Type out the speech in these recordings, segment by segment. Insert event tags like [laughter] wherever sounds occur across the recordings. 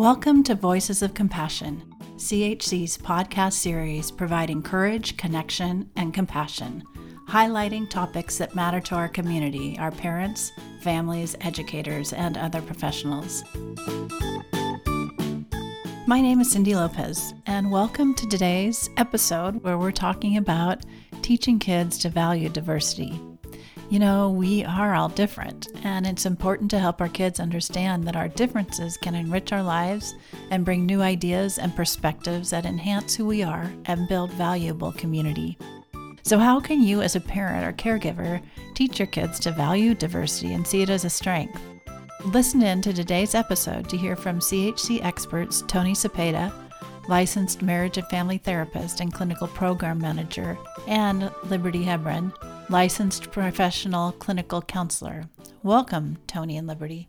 Welcome to Voices of Compassion, CHC's podcast series providing courage, connection, and compassion, highlighting topics that matter to our community, our parents, families, educators, and other professionals. My name is Cindy Lopez, and welcome to today's episode where we're talking about teaching kids to value diversity. You know, we are all different, and it's important to help our kids understand that our differences can enrich our lives and bring new ideas and perspectives that enhance who we are and build valuable community. So, how can you, as a parent or caregiver, teach your kids to value diversity and see it as a strength? Listen in to today's episode to hear from CHC experts Tony Cepeda, licensed marriage and family therapist and clinical program manager, and Liberty Hebron, licensed professional clinical counselor. Welcome, Tony and Liberty.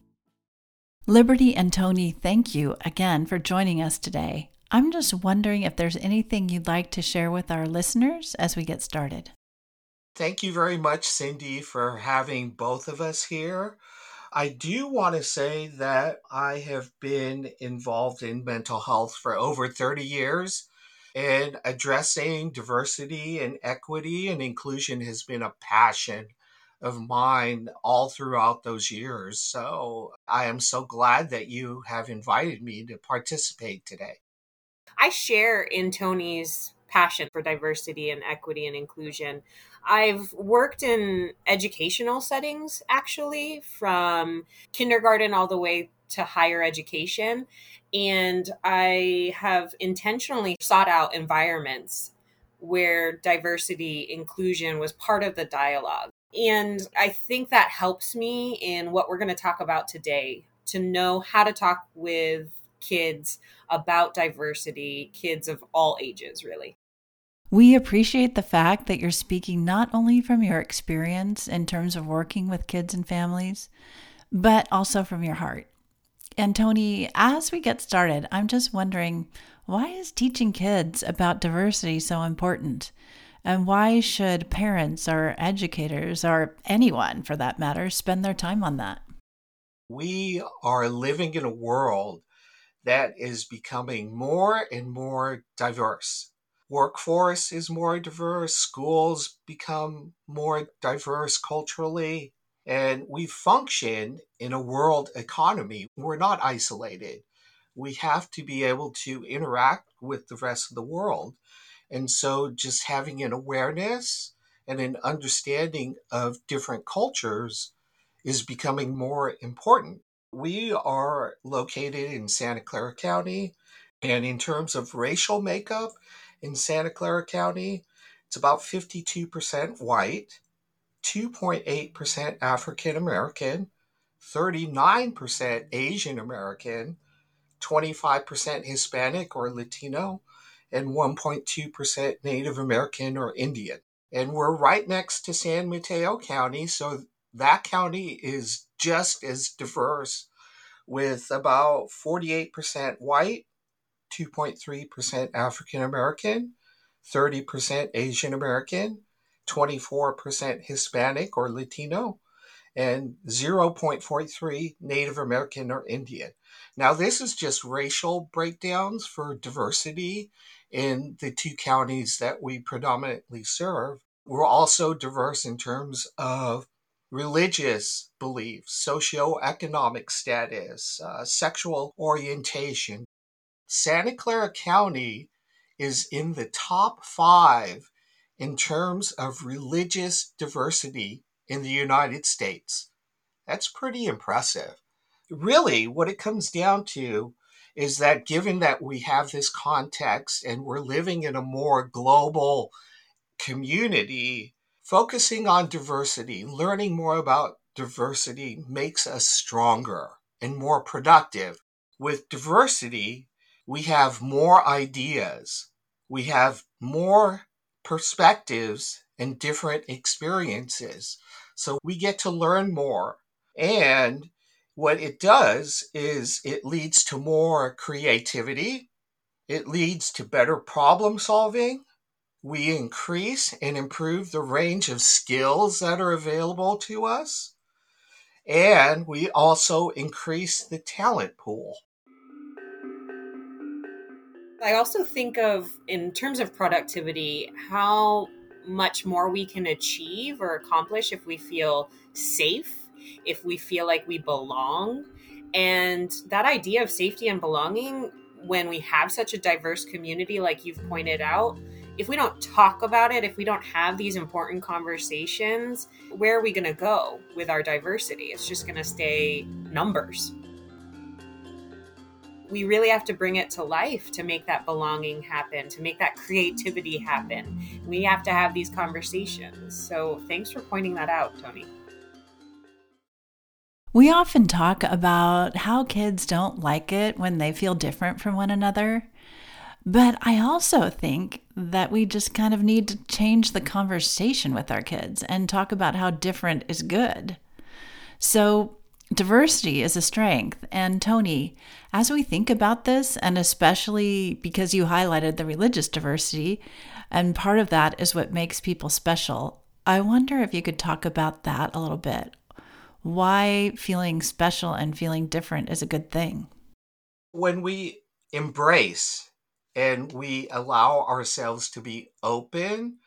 Liberty and Tony, thank you again for joining us today. I'm just wondering if there's anything you'd like to share with our listeners as we get started. Thank you very much, Cindy, for having both of us here. I do want to say that I have been involved in mental health for over 30 years and addressing diversity and equity and inclusion has been a passion of mine all throughout those years. So I am so glad that you have invited me to participate today. I share in Tony's passion for diversity and equity and inclusion. I've worked in educational settings actually, from kindergarten all the way to higher education. And I have intentionally sought out environments where diversity, inclusion was part of the dialogue. And I think that helps me in what we're going to talk about today to know how to talk with kids about diversity, kids of all ages, really. We appreciate the fact that you're speaking not only from your experience in terms of working with kids and families, but also from your heart. And Tony, as we get started, I'm just wondering why is teaching kids about diversity so important? And why should parents or educators or anyone for that matter spend their time on that? We are living in a world that is becoming more and more diverse. Workforce is more diverse, schools become more diverse culturally, and we function in a world economy. We're not isolated. We have to be able to interact with the rest of the world. And so just having an awareness and an understanding of different cultures is becoming more important. We are located in Santa Clara County, and in terms of racial makeup in Santa Clara County, it's about 52% white 2.8% African American, 39% Asian American, 25% Hispanic or Latino, and 1.2% Native American or Indian. And we're right next to San Mateo County, so that county is just as diverse with about 48% white, 2.3% African American, 30% Asian American, 24% Hispanic or Latino, and 0.43 Native American or Indian. Now, this is just racial breakdowns for diversity in the two counties that we predominantly serve. We're also diverse in terms of religious beliefs, socioeconomic status, uh, sexual orientation. Santa Clara County is in the top five in terms of religious diversity in the United States. That's pretty impressive. Really, what it comes down to is that given that we have this context and we're living in a more global community, focusing on diversity, learning more about diversity makes us stronger and more productive. With diversity, we have more ideas, we have more perspectives and different experiences. So we get to learn more. And what it does is it leads to more creativity, it leads to better problem solving. We increase and improve the range of skills that are available to us. And we also increase the talent pool. I also think of, in terms of productivity, how much more we can achieve or accomplish if we feel safe, if we feel like we belong. And that idea of safety and belonging, when we have such a diverse community, like you've pointed out, if we don't talk about it, if we don't have these important conversations, where are we going to go with our diversity? It's just going to stay numbers we really have to bring it to life to make that belonging happen, to make that creativity happen. We have to have these conversations. So thanks for pointing that out, Tony. We often talk about how kids don't like it when they feel different from one another. But I also think that we just kind of need to change the conversation with our kids and talk about how different is good. So, diversity is a strength. And Tony, as we think about this, and especially because you highlighted the religious diversity, and part of that is what makes people special, I wonder if you could talk about that a little bit. Why feeling special and feeling different is a good thing. When we embrace and we allow ourselves to be open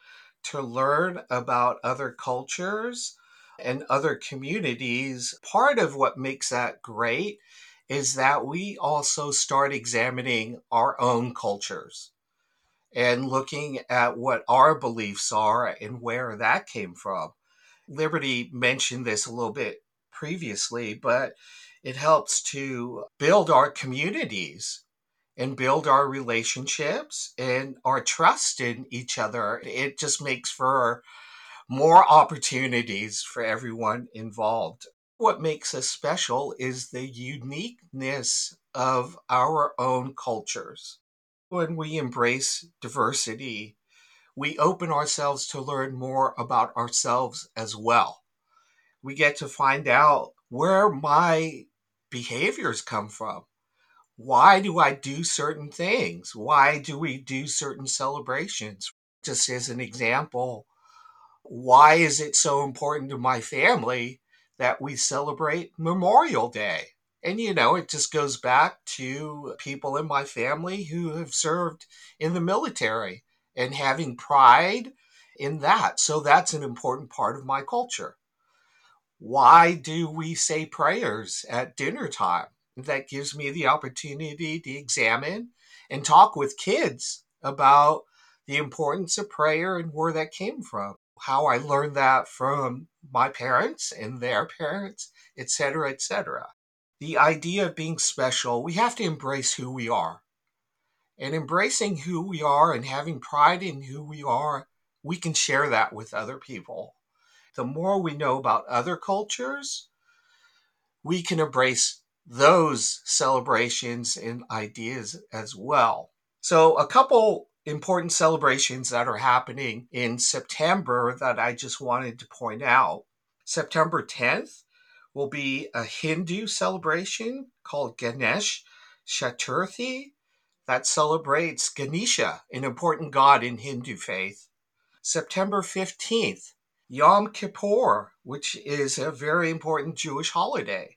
to learn about other cultures, and other communities, part of what makes that great is that we also start examining our own cultures and looking at what our beliefs are and where that came from. Liberty mentioned this a little bit previously, but it helps to build our communities and build our relationships and our trust in each other. It just makes for more opportunities for everyone involved. What makes us special is the uniqueness of our own cultures. When we embrace diversity, we open ourselves to learn more about ourselves as well. We get to find out where my behaviors come from. Why do I do certain things? Why do we do certain celebrations? Just as an example, why is it so important to my family that we celebrate Memorial Day? And, you know, it just goes back to people in my family who have served in the military and having pride in that. So that's an important part of my culture. Why do we say prayers at dinner time? That gives me the opportunity to examine and talk with kids about the importance of prayer and where that came from how I learned that from my parents and their parents, etc., etc. The idea of being special, we have to embrace who we are. And embracing who we are and having pride in who we are, we can share that with other people. The more we know about other cultures, we can embrace those celebrations and ideas as well. So, a couple important celebrations that are happening in September that I just wanted to point out. September 10th will be a Hindu celebration called Ganesh Chaturthi that celebrates Ganesha, an important god in Hindu faith. September 15th, Yom Kippur, which is a very important Jewish holiday.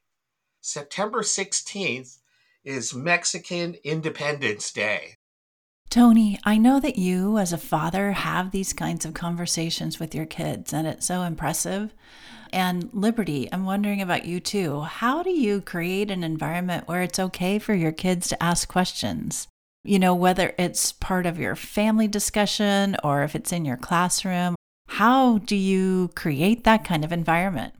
September 16th is Mexican Independence Day. Tony, I know that you, as a father, have these kinds of conversations with your kids, and it's so impressive. And Liberty, I'm wondering about you too. How do you create an environment where it's okay for your kids to ask questions? You know, whether it's part of your family discussion or if it's in your classroom, how do you create that kind of environment?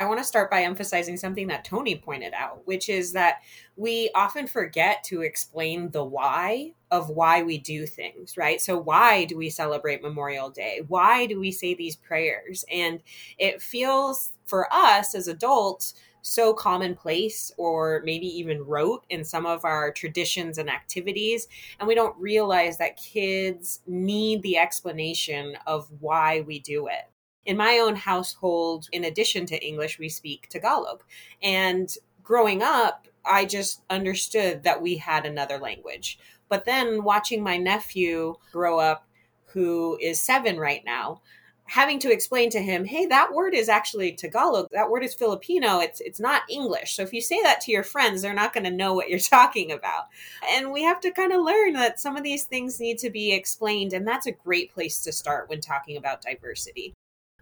I want to start by emphasizing something that Tony pointed out, which is that we often forget to explain the why of why we do things, right? So, why do we celebrate Memorial Day? Why do we say these prayers? And it feels for us as adults so commonplace or maybe even rote in some of our traditions and activities. And we don't realize that kids need the explanation of why we do it in my own household, in addition to English, we speak Tagalog. And growing up, I just understood that we had another language. But then watching my nephew grow up, who is seven right now, having to explain to him, hey, that word is actually Tagalog. That word is Filipino. It's it's not English. So if you say that to your friends, they're not going to know what you're [laughs] talking about. And we have to kind of learn that some of these things need to be explained. And that's a great place to start when talking about diversity.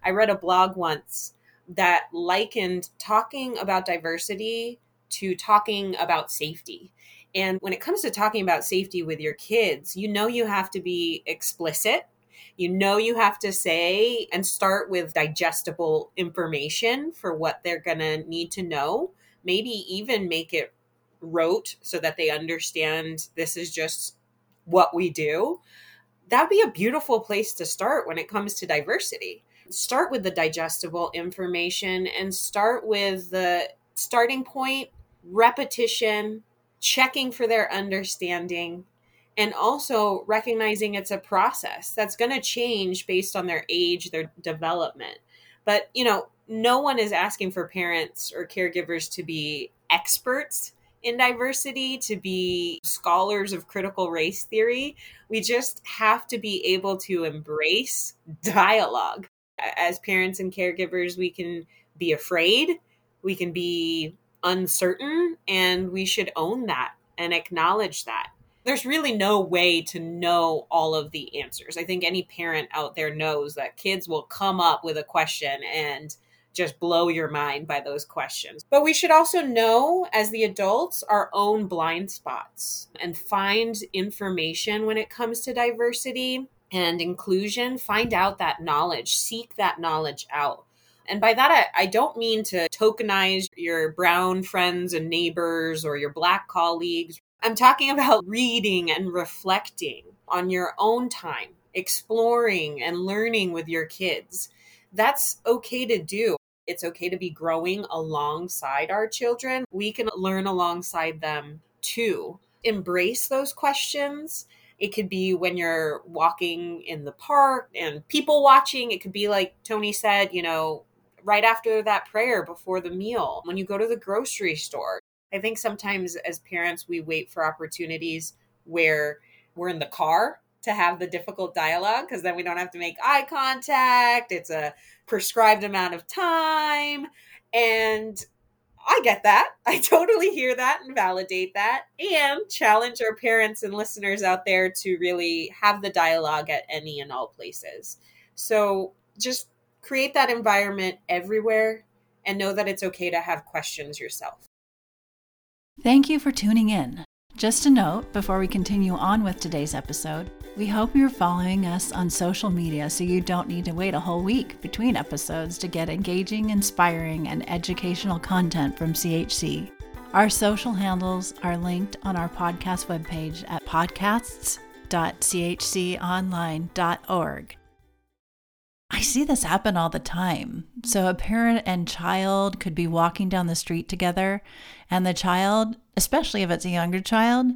I read a blog once that likened talking about diversity to talking about safety. And when it comes to talking about safety with your kids, you know you have to be explicit. You know you have to say and start with digestible information for what they're going to need to know. Maybe even make it rote so that they understand this is just what we do. That'd be a beautiful place to start when it comes to diversity start with the digestible information and start with the starting point repetition checking for their understanding and also recognizing it's a process that's going to change based on their age, their development. But, you know, no one is asking for parents or caregivers to be experts in diversity, to be scholars of critical race theory. We just have to be able to embrace dialogue. As parents and caregivers, we can be afraid, we can be uncertain, and we should own that and acknowledge that there's really no way to know all of the answers. I think any parent out there knows that kids will come up with a question and just blow your mind by those questions. But we should also know, as the adults, our own blind spots and find information when it comes to diversity and inclusion. Find out that knowledge, seek that knowledge out. And by that, I, I, don't mean to tokenize your brown friends and neighbors or your black colleagues I'm talking about reading and reflecting on your own time, exploring and learning with your kids. That's okay to do. It's okay to be growing alongside our children. We can learn alongside them too. Embrace those questions. It could be when you're walking in the park and people watching. It could be like Tony said, you know, right after that prayer before the meal, when you go to the grocery store. I think sometimes as parents, we wait for opportunities where we're in the car to have the difficult dialogue because then we don't have to make eye contact. It's a prescribed amount of time. And I get that. [laughs] I totally hear that and validate that and challenge our parents and listeners out there to really have the dialogue at any and all places. So just create that environment everywhere and know that it's okay to have questions yourself. Thank you for tuning in. Just a note before we continue on with today's episode, we hope you're following us on social media so you don't need to wait a whole week between episodes to get engaging, inspiring, and educational content from CHC. Our social handles are linked on our podcast webpage at podcasts.chconline.org. I see this happen all the time. So, a parent and child could be walking down the street together, and the child, especially if it's a younger child,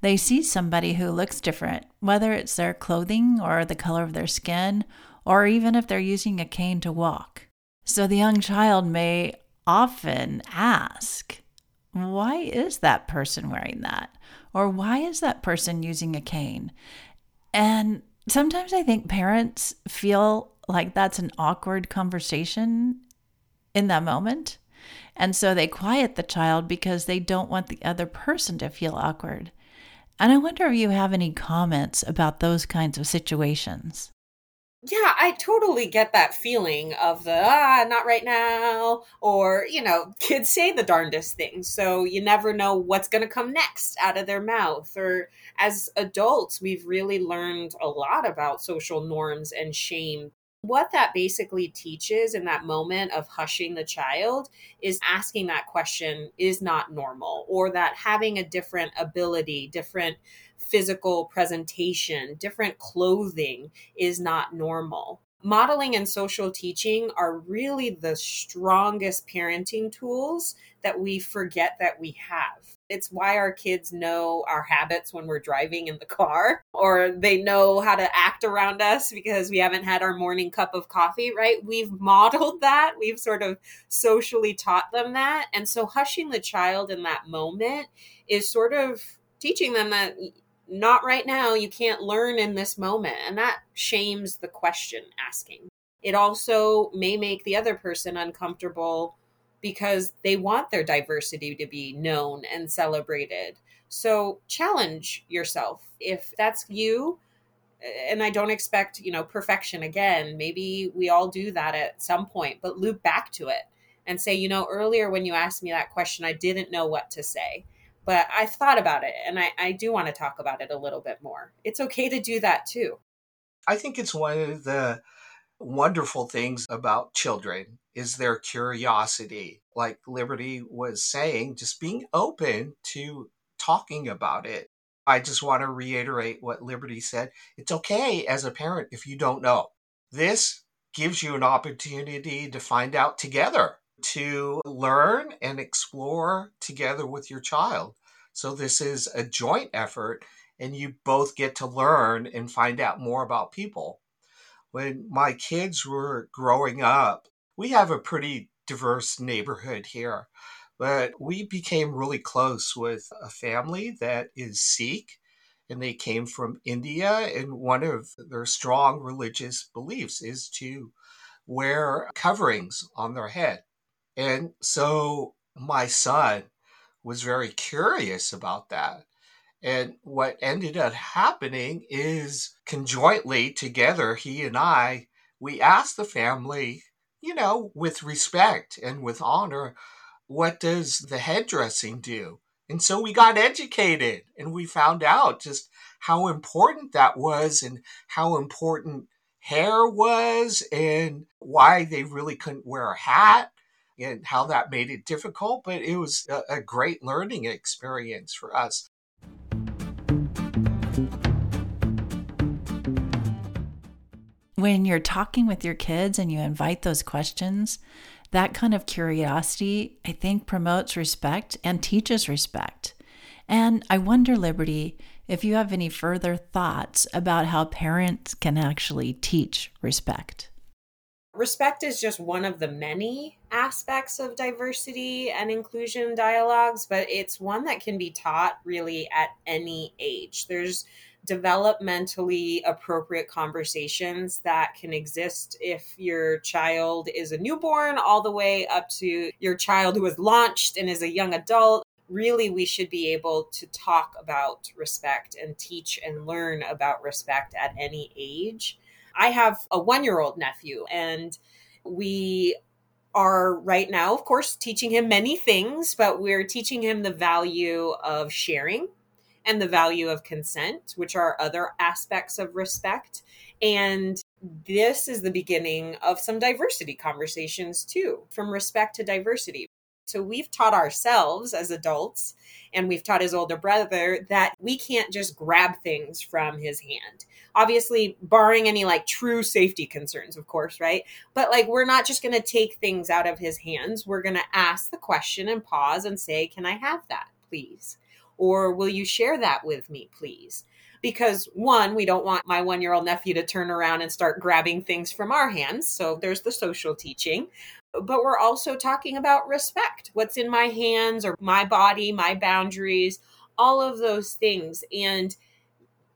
they see somebody who looks different, whether it's their clothing or the color of their skin, or even if they're using a cane to walk. So, the young child may often ask, Why is that person wearing that? Or why is that person using a cane? And sometimes I think parents feel like that's an awkward conversation in that moment. And so they quiet the child because they don't want the other person to feel awkward. And I wonder if you have any comments about those kinds of situations. Yeah, I totally get that feeling of the ah, not right now, or you know, kids say the darndest things, so you never know what's going to come next out of their mouth. Or as adults, we've really learned a lot about social norms and shame what that basically teaches in that moment of hushing the child is asking that question is not normal, or that having a different ability, different physical presentation, different clothing is not normal. Modeling and social teaching are really the strongest parenting tools that we forget that we have. It's why our kids know our habits when we're driving in the car, or they know how to act around us because we haven't had our morning cup of coffee, right? We've modeled [laughs] that. We've sort of socially taught them that. And so hushing the child in that moment is sort of teaching them that not right now, you can't learn in this moment. And that shames the question asking. It also may make the other person uncomfortable because they want their diversity to be known and celebrated. So challenge yourself. If that's you, and I don't expect, you know, perfection again, maybe we all do that at some point, but loop back to it and say, you know, earlier when you asked me that question, I didn't know what to say, but I've thought about it and I, I do want to talk about it a little bit more. It's okay to do that too. I think it's one of the wonderful things about children is their curiosity. Like Liberty was saying, just being open to talking about it. I just want to reiterate what Liberty said. It's okay as a parent if you don't know. This gives you an opportunity to find out together, to learn and explore together with your child. So, this is a joint effort, and you both get to learn and find out more about people. When my kids were growing up, we have a pretty diverse neighborhood here. But we became really close with a family that is Sikh, and they came from India. And one of their strong religious beliefs is to wear coverings on their head. And so my son was very curious about that. And what ended up happening is conjointly together, he and I, we asked the family, you know, with respect and with honor, what does the headdressing do? And so we got educated and we found out just how important that was and how important hair was and why they really couldn't wear a hat and how that made it difficult. But it was a, a great learning experience for us. When you're talking with your kids and you invite those questions, that kind of curiosity, I think, promotes respect and teaches respect. And I wonder, Liberty, if you have any further thoughts about how parents can actually teach respect. Respect is just one of the many aspects of diversity and inclusion dialogues, but it's one that can be taught really at any age. There's developmentally appropriate conversations that can exist if your child is a newborn all the way up to your child who has launched and is a young adult really we should be able to talk about respect and teach and learn about respect at any age i have a one year old nephew and we are right now of course teaching him many things but we're teaching him the value of sharing and the value of consent, which are other aspects of respect. And this is the beginning of some diversity conversations too, from respect to diversity. So we've taught ourselves as adults, and we've taught his older brother that we can't just grab things from his hand. Obviously, barring any like true safety concerns, of course, right? But like, we're not just going to take things out of his hands. We're going to ask the question and pause and say, Can I have that, please? Or will you share that with me, please? Because one, we don't want my one year old nephew to turn around and start grabbing things from our hands. So there's the social teaching. But we're also talking about respect what's in my hands or my body, my boundaries, all of those things. And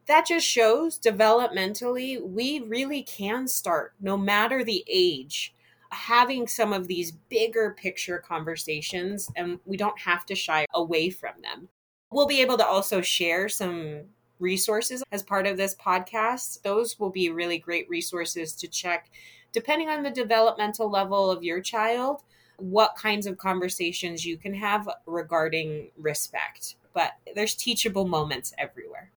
that just shows developmentally, we really can start, no matter the age, having some of these bigger picture conversations, and we don't have to shy away from them. We'll be able to also share some resources as part of this podcast. Those will be really great resources to check, depending on the developmental level of your child, what kinds of conversations you can have regarding respect. But there's teachable moments everywhere.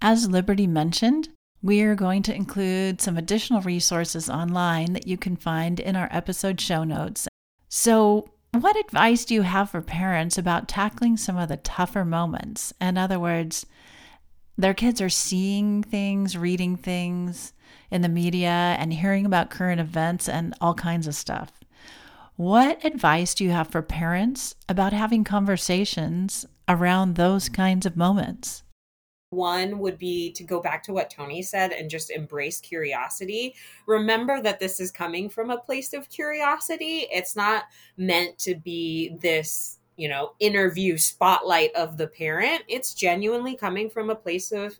As Liberty mentioned, we are going to include some additional resources online that you can find in our episode show notes. So what advice do you have for parents about tackling some of the tougher moments? In other words, their kids are seeing things, reading things in the media, and hearing about current events and all kinds of stuff. What advice do you have for parents about having conversations around those kinds of moments? One would be to go back to what Tony said and just embrace curiosity. Remember that this is coming from a place of curiosity. It's not meant to be this, you know, interview spotlight of the parent. It's genuinely coming from a place of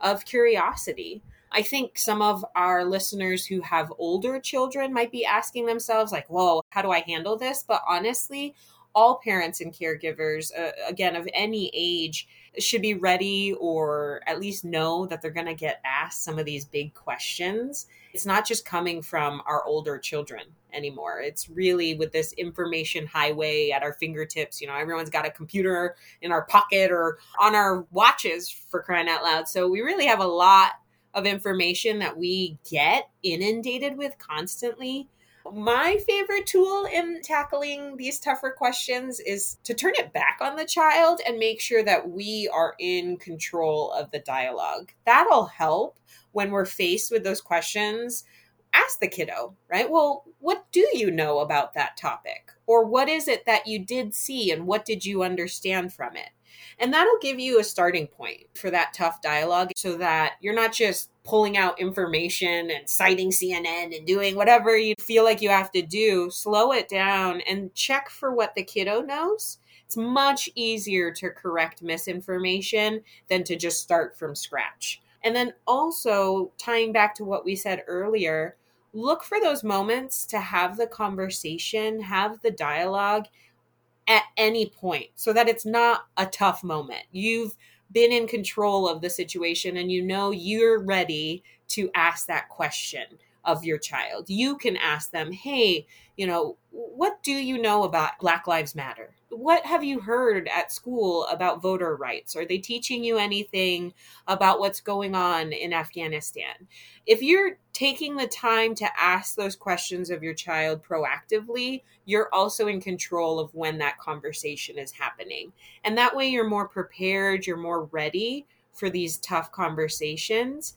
of curiosity. I think some of our listeners who have older children might be asking themselves, like, whoa, how do I handle this? But honestly, all parents and caregivers, uh, again, of any age, should be ready or at least know that they're going to get asked some of these big questions. It's not just coming from our older children anymore. It's really with this information highway at our fingertips. You know, everyone's got a computer in our pocket or on our watches for crying out loud. So we really have a lot of information that we get inundated with constantly my favorite tool in tackling these tougher questions is to turn it back on the child and make sure that we are in control of the dialogue. That'll help when we're faced with those questions. Ask the kiddo, right? Well, what do you know about that topic? Or what is it that you did see and what did you understand from it? And that'll give you a starting point for that tough dialogue so that you're not just pulling out information and citing CNN and doing whatever you feel like you have to do. Slow it down and check for what the kiddo knows. It's much easier to correct misinformation than to just start from scratch. And then also tying back to what we said earlier, look for those moments to have the conversation, have the dialogue at any point so that it's not a tough moment. You've been in control of the situation and you know you're ready to ask that question of your child. You can ask them, hey, you know, what do you know about Black Lives Matter? What have you heard at school about voter rights? Are they teaching you anything about what's going on in Afghanistan? If you're taking the time to ask those questions of your child proactively, you're also in control of when that conversation is happening. And that way you're more prepared, you're more ready for these tough conversations.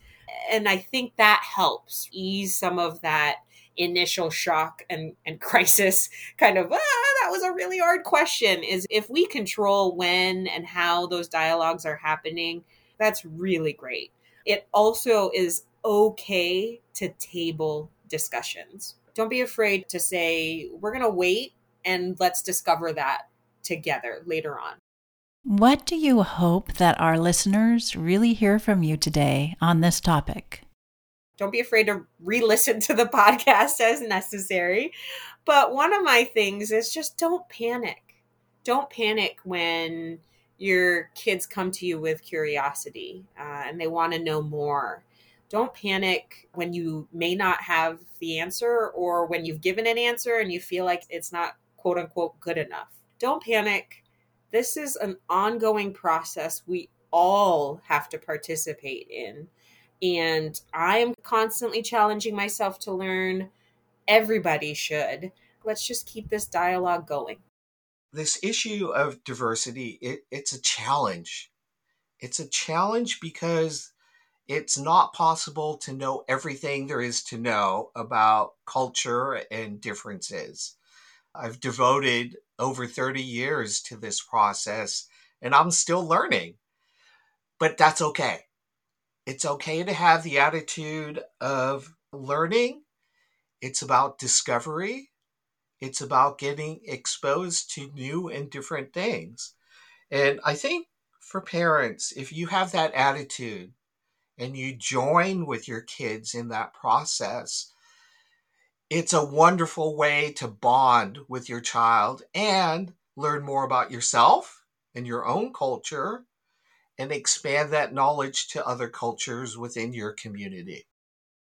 And I think that helps ease some of that initial shock and, and [laughs] crisis kind of ah, that was a really hard question is if we control when and how those dialogues are happening that's really great. It also is okay to table discussions. Don't be afraid to say we're going to wait and let's discover that together later on what do you hope that our listeners really hear from you today on this topic don't be afraid to re-listen to the [laughs] podcast as necessary. But one of my things is just don't panic. Don't panic when your kids come to you with curiosity uh, and they want to know more. Don't panic when you may not have the answer or when you've given an answer and you feel like it's not quote unquote good enough. Don't panic. This is an ongoing process we all have to participate in. And I am constantly challenging myself to learn. Everybody should. Let's just keep this dialogue going. This issue of diversity, it, it's a challenge. It's a challenge because it's not possible to know everything there is to know about culture and differences. I've devoted over 30 years to this process and I'm still learning. But that's okay it's okay to have the attitude of learning. It's about discovery. It's about getting exposed to new and different things. And I think for parents, if you have that attitude and you join with your kids in that process, it's a wonderful way to bond with your child and learn more about yourself and your own culture and expand that knowledge to other cultures within your community.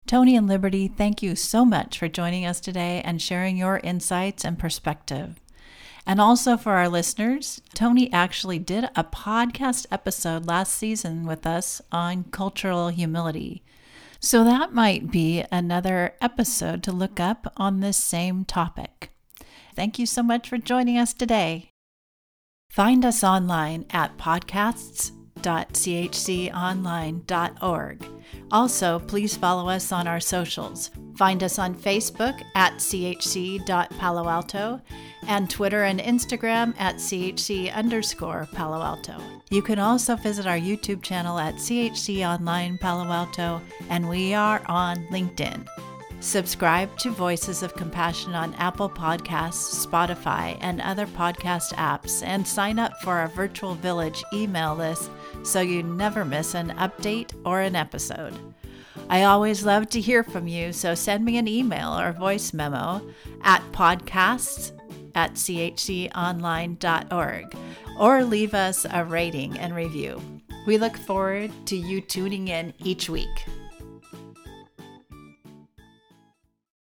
Tony and Liberty, thank you so much for joining us today and sharing your insights and perspective. And also for our listeners, Tony actually did a podcast episode last season with us on cultural humility. So that might be another episode to look up on this same topic. Thank you so much for joining us today. Find us online at podcasts www.chconline.org. Also, please follow us on our socials. Find us on Facebook at chc.palo alto and Twitter and Instagram at chc underscore Palo Alto. You can also visit our YouTube channel at CHC Online Palo Alto, and we are on LinkedIn. Subscribe to Voices of Compassion on Apple Podcasts, Spotify, and other podcast apps, and sign up for our Virtual Village email list so you never miss an update or an episode. I always love to hear from you, so send me an email or voice memo at podcasts at chconline.org or leave us a rating and review. We look forward to you tuning in each week.